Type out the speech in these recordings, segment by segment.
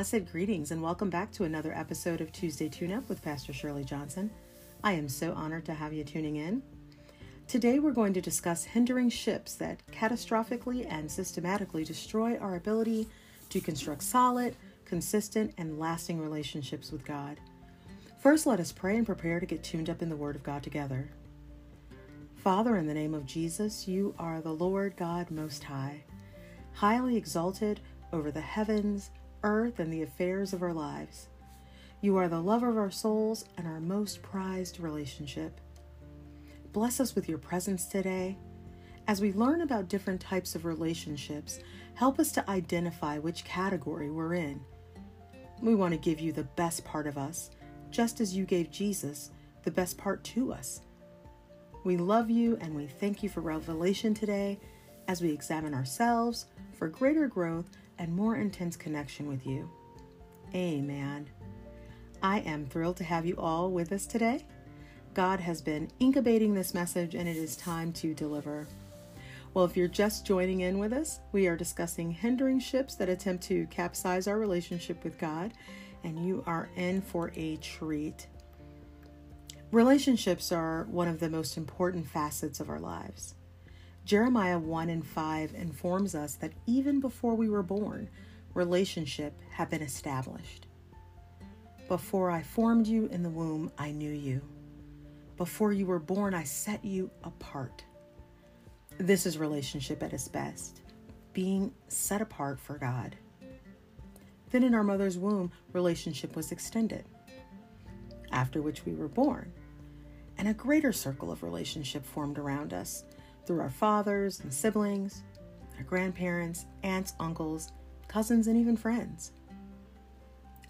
Blessed greetings and welcome back to another episode of Tuesday Tune Up with Pastor Shirley Johnson. I am so honored to have you tuning in. Today we're going to discuss hindering ships that catastrophically and systematically destroy our ability to construct solid, consistent, and lasting relationships with God. First, let us pray and prepare to get tuned up in the Word of God together. Father, in the name of Jesus, you are the Lord God Most High, highly exalted over the heavens earth, and the affairs of our lives. You are the lover of our souls and our most prized relationship. Bless us with your presence today. As we learn about different types of relationships, help us to identify which category we're in. We want to give you the best part of us, just as you gave Jesus the best part to us. We love you and we thank you for revelation today as we examine ourselves for greater growth and more intense connection with you. Amen. I am thrilled to have you all with us today. God has been incubating this message and it is time to deliver. Well, if you're just joining in with us, we are discussing hindering ships that attempt to capsize our relationship with God, and you are in for a treat. Relationships are one of the most important facets of our lives. Jeremiah 1 and 5 informs us that even before we were born, relationship had been established. Before I formed you in the womb, I knew you. Before you were born, I set you apart. This is relationship at its best, being set apart for God. Then in our mother's womb, relationship was extended, after which we were born, and a greater circle of relationship formed around us through our fathers and siblings, our grandparents, aunts, uncles, cousins, and even friends.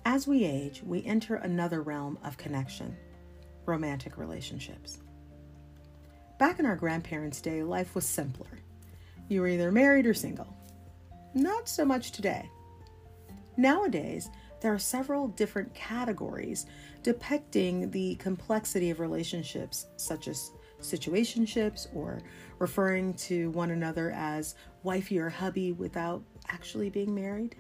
As we age, we enter another realm of connection romantic relationships. Back in our grandparents' day, life was simpler. You were either married or single. Not so much today. Nowadays, there are several different categories depicting the complexity of relationships, such as situationships or referring to one another as wifey or hubby without actually being married?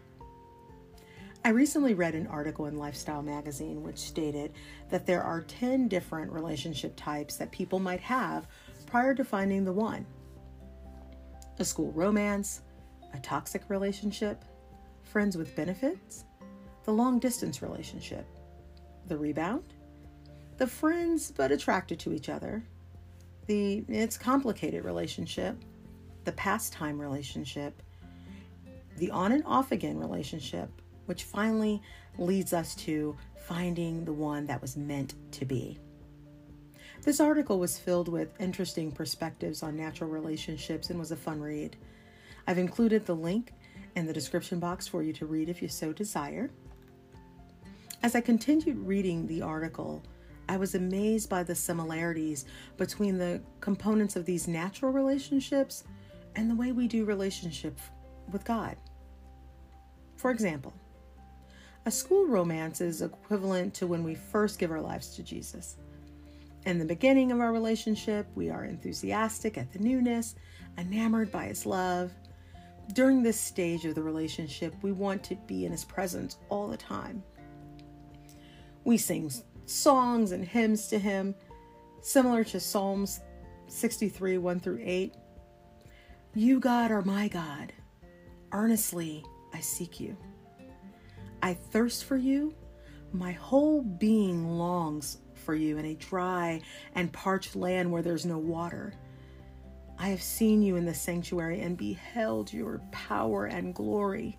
I recently read an article in Lifestyle magazine which stated that there are 10 different relationship types that people might have prior to finding the one a school romance, a toxic relationship, friends with benefits, the long distance relationship, the rebound, the friends but attracted to each other, the it's complicated relationship, the pastime relationship, the on and off again relationship, which finally leads us to finding the one that was meant to be. This article was filled with interesting perspectives on natural relationships and was a fun read. I've included the link in the description box for you to read if you so desire. As I continued reading the article, I was amazed by the similarities between the components of these natural relationships and the way we do relationship with God. For example, a school romance is equivalent to when we first give our lives to Jesus. In the beginning of our relationship, we are enthusiastic at the newness, enamored by his love. During this stage of the relationship, we want to be in his presence all the time. We sing songs and hymns to him, similar to Psalms 63 1 through 8. You, God, are my God. Earnestly I seek you. I thirst for you. My whole being longs for you in a dry and parched land where there's no water. I have seen you in the sanctuary and beheld your power and glory.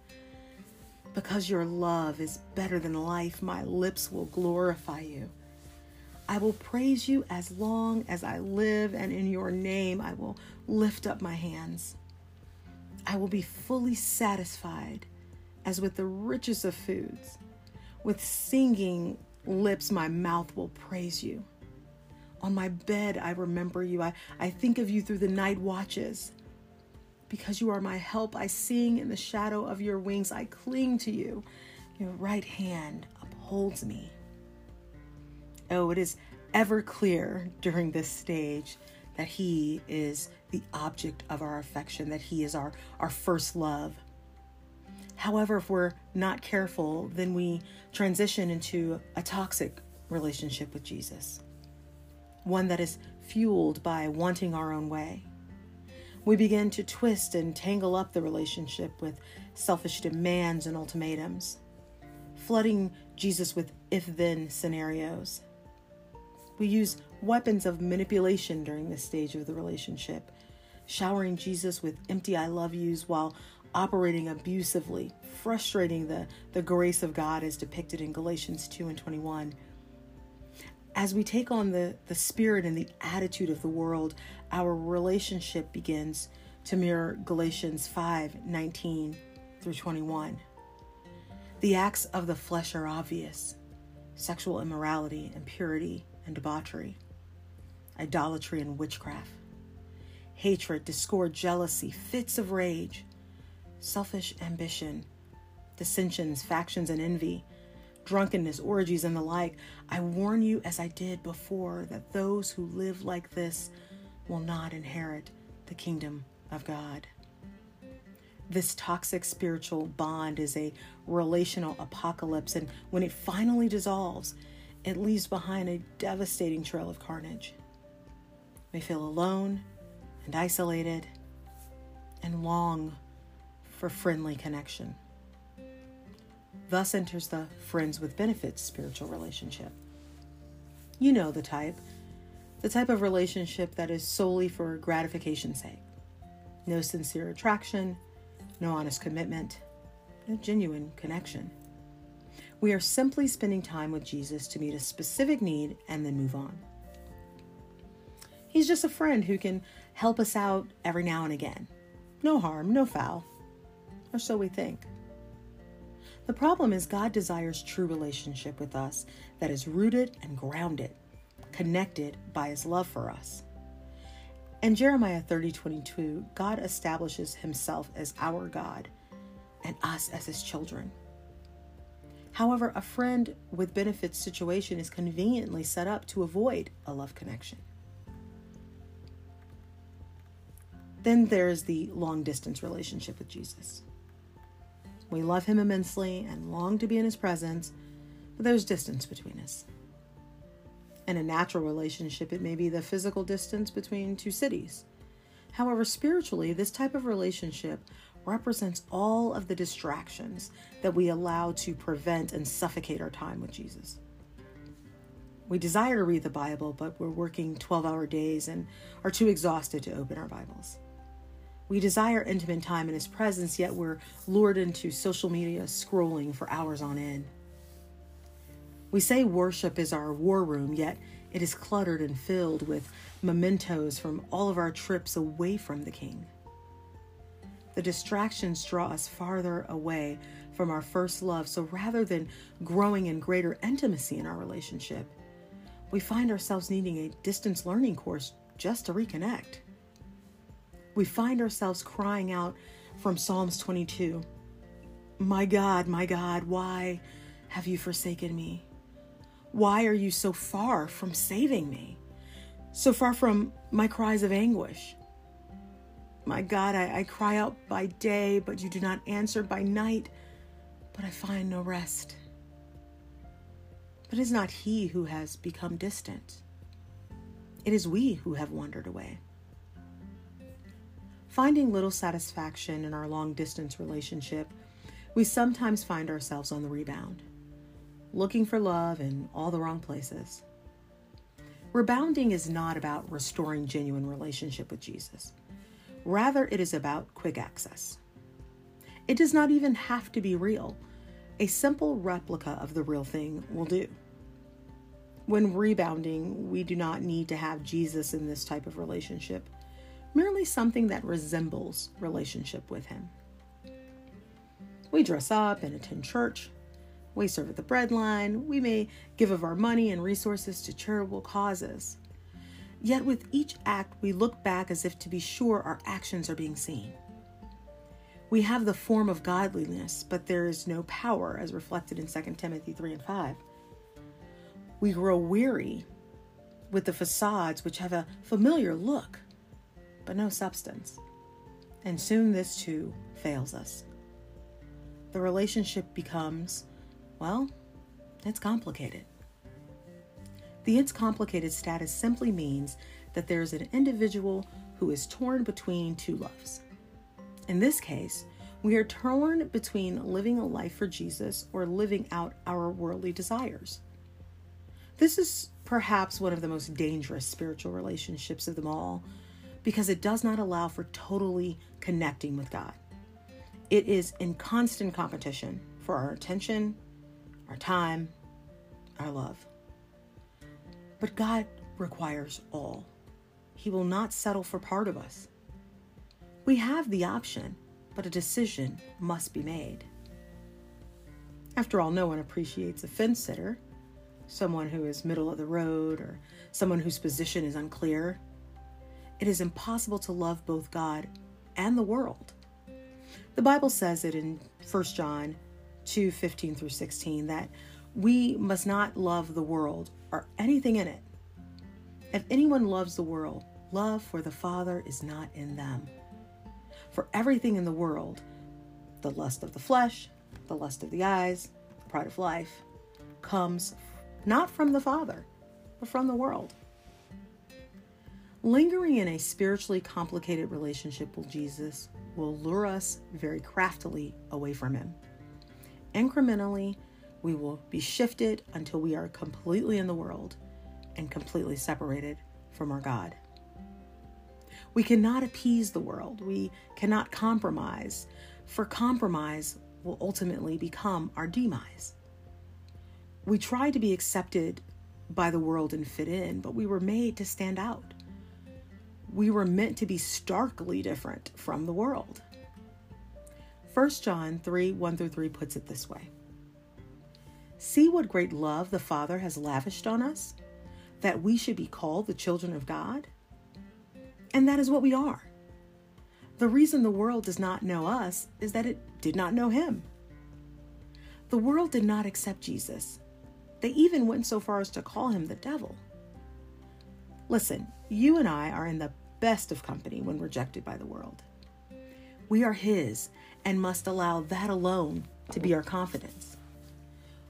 Because your love is better than life, my lips will glorify you. I will praise you as long as I live, and in your name I will lift up my hands. I will be fully satisfied as with the richest of foods. With singing lips, my mouth will praise you. On my bed, I remember you. I, I think of you through the night watches. Because you are my help, I sing in the shadow of your wings. I cling to you. Your right hand upholds me. Oh, it is ever clear during this stage that He is the object of our affection, that He is our, our first love. However, if we're not careful, then we transition into a toxic relationship with Jesus, one that is fueled by wanting our own way. We begin to twist and tangle up the relationship with selfish demands and ultimatums, flooding Jesus with if then scenarios. We use weapons of manipulation during this stage of the relationship, showering Jesus with empty I love yous while operating abusively, frustrating the, the grace of God as depicted in Galatians 2 and 21. As we take on the, the spirit and the attitude of the world, our relationship begins to mirror Galatians 5 19 through 21. The acts of the flesh are obvious sexual immorality, impurity, and debauchery, idolatry and witchcraft, hatred, discord, jealousy, fits of rage, selfish ambition, dissensions, factions, and envy, drunkenness, orgies, and the like. I warn you, as I did before, that those who live like this will not inherit the kingdom of God. This toxic spiritual bond is a relational apocalypse, and when it finally dissolves, it leaves behind a devastating trail of carnage. We feel alone and isolated and long for friendly connection. Thus enters the friends with benefits spiritual relationship. You know the type the type of relationship that is solely for gratification's sake. No sincere attraction, no honest commitment, no genuine connection. We are simply spending time with Jesus to meet a specific need and then move on. He's just a friend who can help us out every now and again. No harm, no foul. Or so we think. The problem is, God desires true relationship with us that is rooted and grounded, connected by His love for us. In Jeremiah 30 22, God establishes himself as our God and us as his children. However, a friend with benefits situation is conveniently set up to avoid a love connection. Then there's the long distance relationship with Jesus. We love him immensely and long to be in his presence, but there's distance between us. In a natural relationship, it may be the physical distance between two cities. However, spiritually, this type of relationship represents all of the distractions that we allow to prevent and suffocate our time with Jesus. We desire to read the Bible, but we're working 12 hour days and are too exhausted to open our Bibles. We desire intimate time in His presence, yet we're lured into social media scrolling for hours on end. We say worship is our war room, yet it is cluttered and filled with mementos from all of our trips away from the King. The distractions draw us farther away from our first love, so rather than growing in greater intimacy in our relationship, we find ourselves needing a distance learning course just to reconnect. We find ourselves crying out from Psalms 22 My God, my God, why have you forsaken me? Why are you so far from saving me? So far from my cries of anguish? My God, I, I, cry out by day, but you do not answer by night, but I find no rest. But it is not he who has become distant, it is we who have wandered away. Finding little satisfaction in our long distance relationship, we sometimes find ourselves on the rebound looking for love in all the wrong places. Rebounding is not about restoring genuine relationship with Jesus. Rather, it is about quick access. It does not even have to be real. A simple replica of the real thing will do. When rebounding, we do not need to have Jesus in this type of relationship, merely something that resembles relationship with Him. We dress up and attend church, we serve at the bread line. We may give of our money and resources to charitable causes. Yet with each act, we look back as if to be sure our actions are being seen. We have the form of godliness, but there is no power, as reflected in 2 Timothy 3 and 5. We grow weary with the facades which have a familiar look, but no substance. And soon this too fails us. the relationship becomes, well, it's complicated. The it's complicated status simply means that there's an individual who is torn between two loves. In this case, we are torn between living a life for Jesus or living out our worldly desires. This is perhaps one of the most dangerous spiritual relationships of them all because it does not allow for totally connecting with God. It is in constant competition for our attention, our time, our love. But God requires all. He will not settle for part of us. We have the option, but a decision must be made. After all, no one appreciates a fence sitter someone who is middle of the road, or someone whose position is unclear. It is impossible to love both God and the world. The Bible says it in 1 John 2 15 through 16 that we must not love the world or anything in it. If anyone loves the world, love for the Father is not in them. For everything in the world, the lust of the flesh, the lust of the eyes, the pride of life, comes not from the Father, but from the world. Lingering in a spiritually complicated relationship with Jesus will lure us very craftily away from Him. Incrementally, we will be shifted until we are completely in the world and completely separated from our God. We cannot appease the world. We cannot compromise, for compromise will ultimately become our demise. We try to be accepted by the world and fit in, but we were made to stand out. We were meant to be starkly different from the world. 1 John 3 1 through 3 puts it this way See what great love the Father has lavished on us, that we should be called the children of God? And that is what we are. The reason the world does not know us is that it did not know Him. The world did not accept Jesus they even went so far as to call him the devil. Listen, you and I are in the best of company when rejected by the world. We are His and must allow that alone to be our confidence.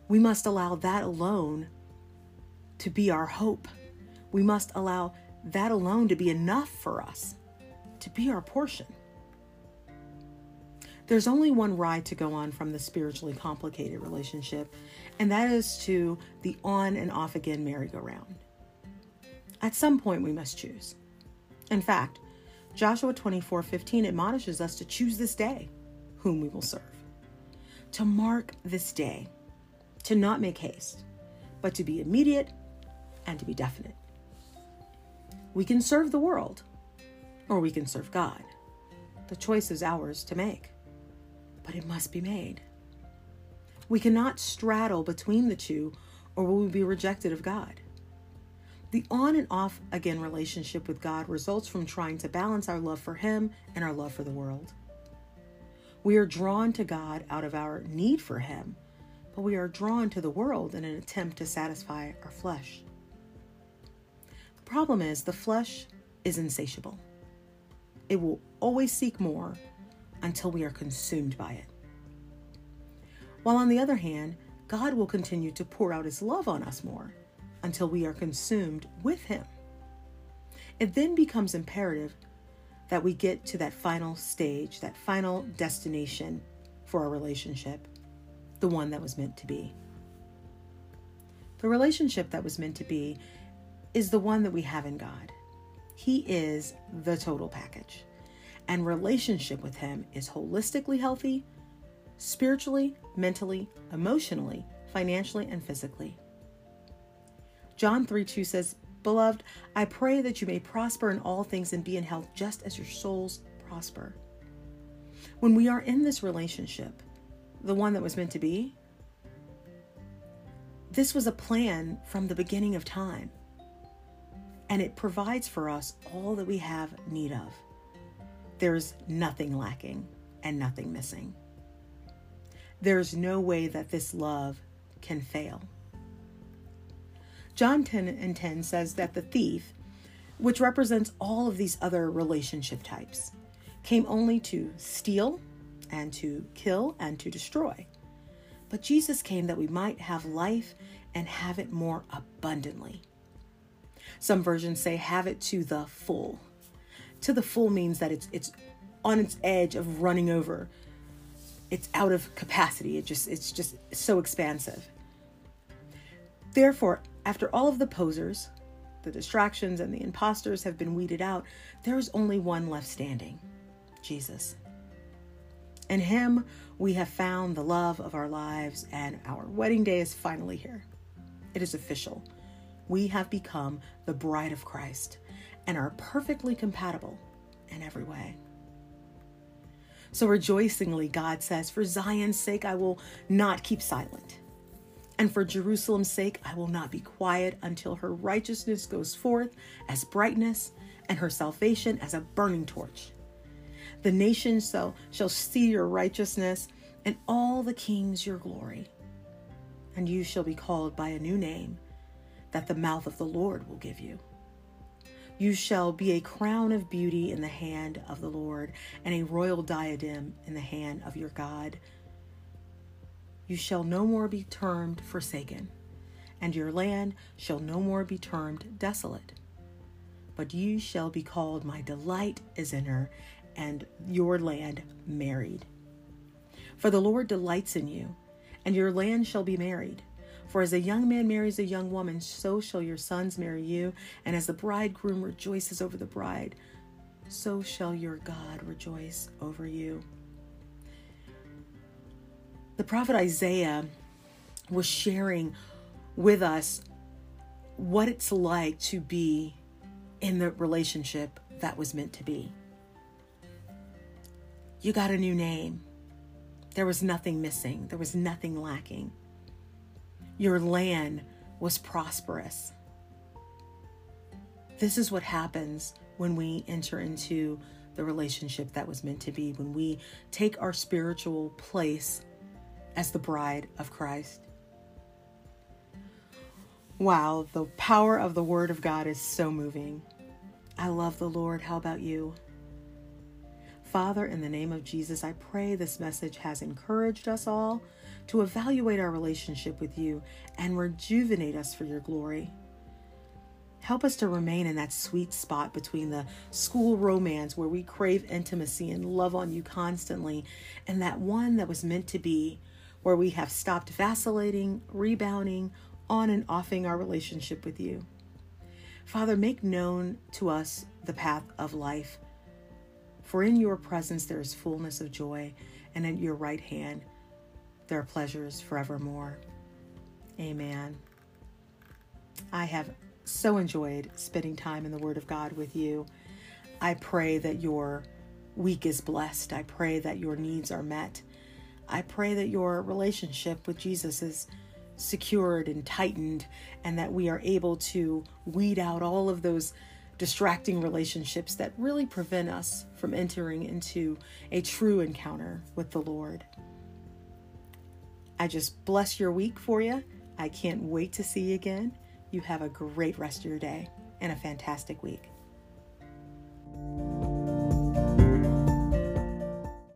We must allow that alone to be our hope. We must allow that alone to be enough for us, to be our portion. There's only one ride to go on from the spiritually complicated relationship, and that is to the on and off again merry-go-round. At some point, we must choose. In fact, Joshua 24 15 admonishes us to choose this day whom we will serve, to mark this day, to not make haste, but to be immediate and to be definite. We can serve the world or we can serve God. The choice is ours to make but it must be made. We cannot straddle between the two, or will we be rejected of God. The on and off again relationship with God results from trying to balance our love for Him and our love for the world. We are drawn to God out of our need for Him, but we are drawn to the world in an attempt to satisfy our flesh. The problem is the flesh is insatiable, it will always seek more until we are consumed by it. While on the other hand, God will continue to pour out his love on us more until we are consumed with him. It then becomes imperative that we get to that final stage, that final destination for our relationship, the one that was meant to be. The relationship that was meant to be is the one that we have in God. He is the total package and relationship with Him is holistically healthy, spiritually, mentally, emotionally, financially, and physically. John 3 2 says, Beloved, I pray that you may prosper in all things and be in health just as your souls prosper. When we are in this relationship, the one that was meant to be, this was a plan from the beginning of time. And it provides for us all that we have need of there's nothing lacking and nothing missing. There's no way that this love can fail. John 10 and 10 says that the thief, which represents all of these other relationship types, came only to steal and to kill and to destroy. But Jesus came that we might have life and have it more abundantly. Some versions say have it to the full. To the full means that it's it's on its edge of running over. It's out of capacity. It just it's just so expansive. Therefore, after all of the posers, the distractions and the imposters have been weeded out, there is only one left standing Jesus. In Him, we have found the love of our lives, and our wedding day is finally here. It is official. We have become the bride of Christ and are perfectly compatible in every way. So rejoicingly, God says, For Zion's sake, I will not keep silent. And for Jerusalem's sake, I will not be quiet until her righteousness goes forth as brightness and her salvation as a burning torch. The nations shall, shall see your righteousness, and all the kings your glory. And you shall be called by a new name that the mouth of the Lord will give you. You shall be a crown of beauty in the hand of the Lord, and a royal diadem in the hand of your God. You shall no more be termed forsaken, and your land shall no more be termed desolate. But you shall be called, My delight is in her, and your land married. For the Lord delights in you, and your land shall be married. For as a young man marries a young woman, so shall your sons marry you, and as the bridegroom rejoices over the bride, so shall your God rejoice over you. The prophet Isaiah was sharing with us what it's like to be in the relationship that was meant to be. You got a new name. There was nothing missing, there was nothing lacking. Your land was prosperous. This is what happens when we enter into the relationship that was meant to be, when we take our spiritual place as the bride of Christ. Wow, the power of the Word of God is so moving. I love the Lord. How about you? Father, in the name of Jesus, I pray this message has encouraged us all to evaluate our relationship with you and rejuvenate us for your glory. Help us to remain in that sweet spot between the school romance where we crave intimacy and love on you constantly, and that one that was meant to be where we have stopped vacillating, rebounding, on and offing our relationship with you. Father, make known to us the path of life for in your presence there is fullness of joy, and at your right hand there are pleasures forevermore. Amen. I have so enjoyed spending time in the Word of God with you. I pray that your week is blessed. I pray that your needs are met. I pray that your relationship with Jesus is secured and tightened, and that we are able to weed out all of those distracting relationships that really prevent us from entering into a true encounter with the Lord. I just bless your week for you. I can't wait to see you again. You have a great rest of your day and a fantastic week.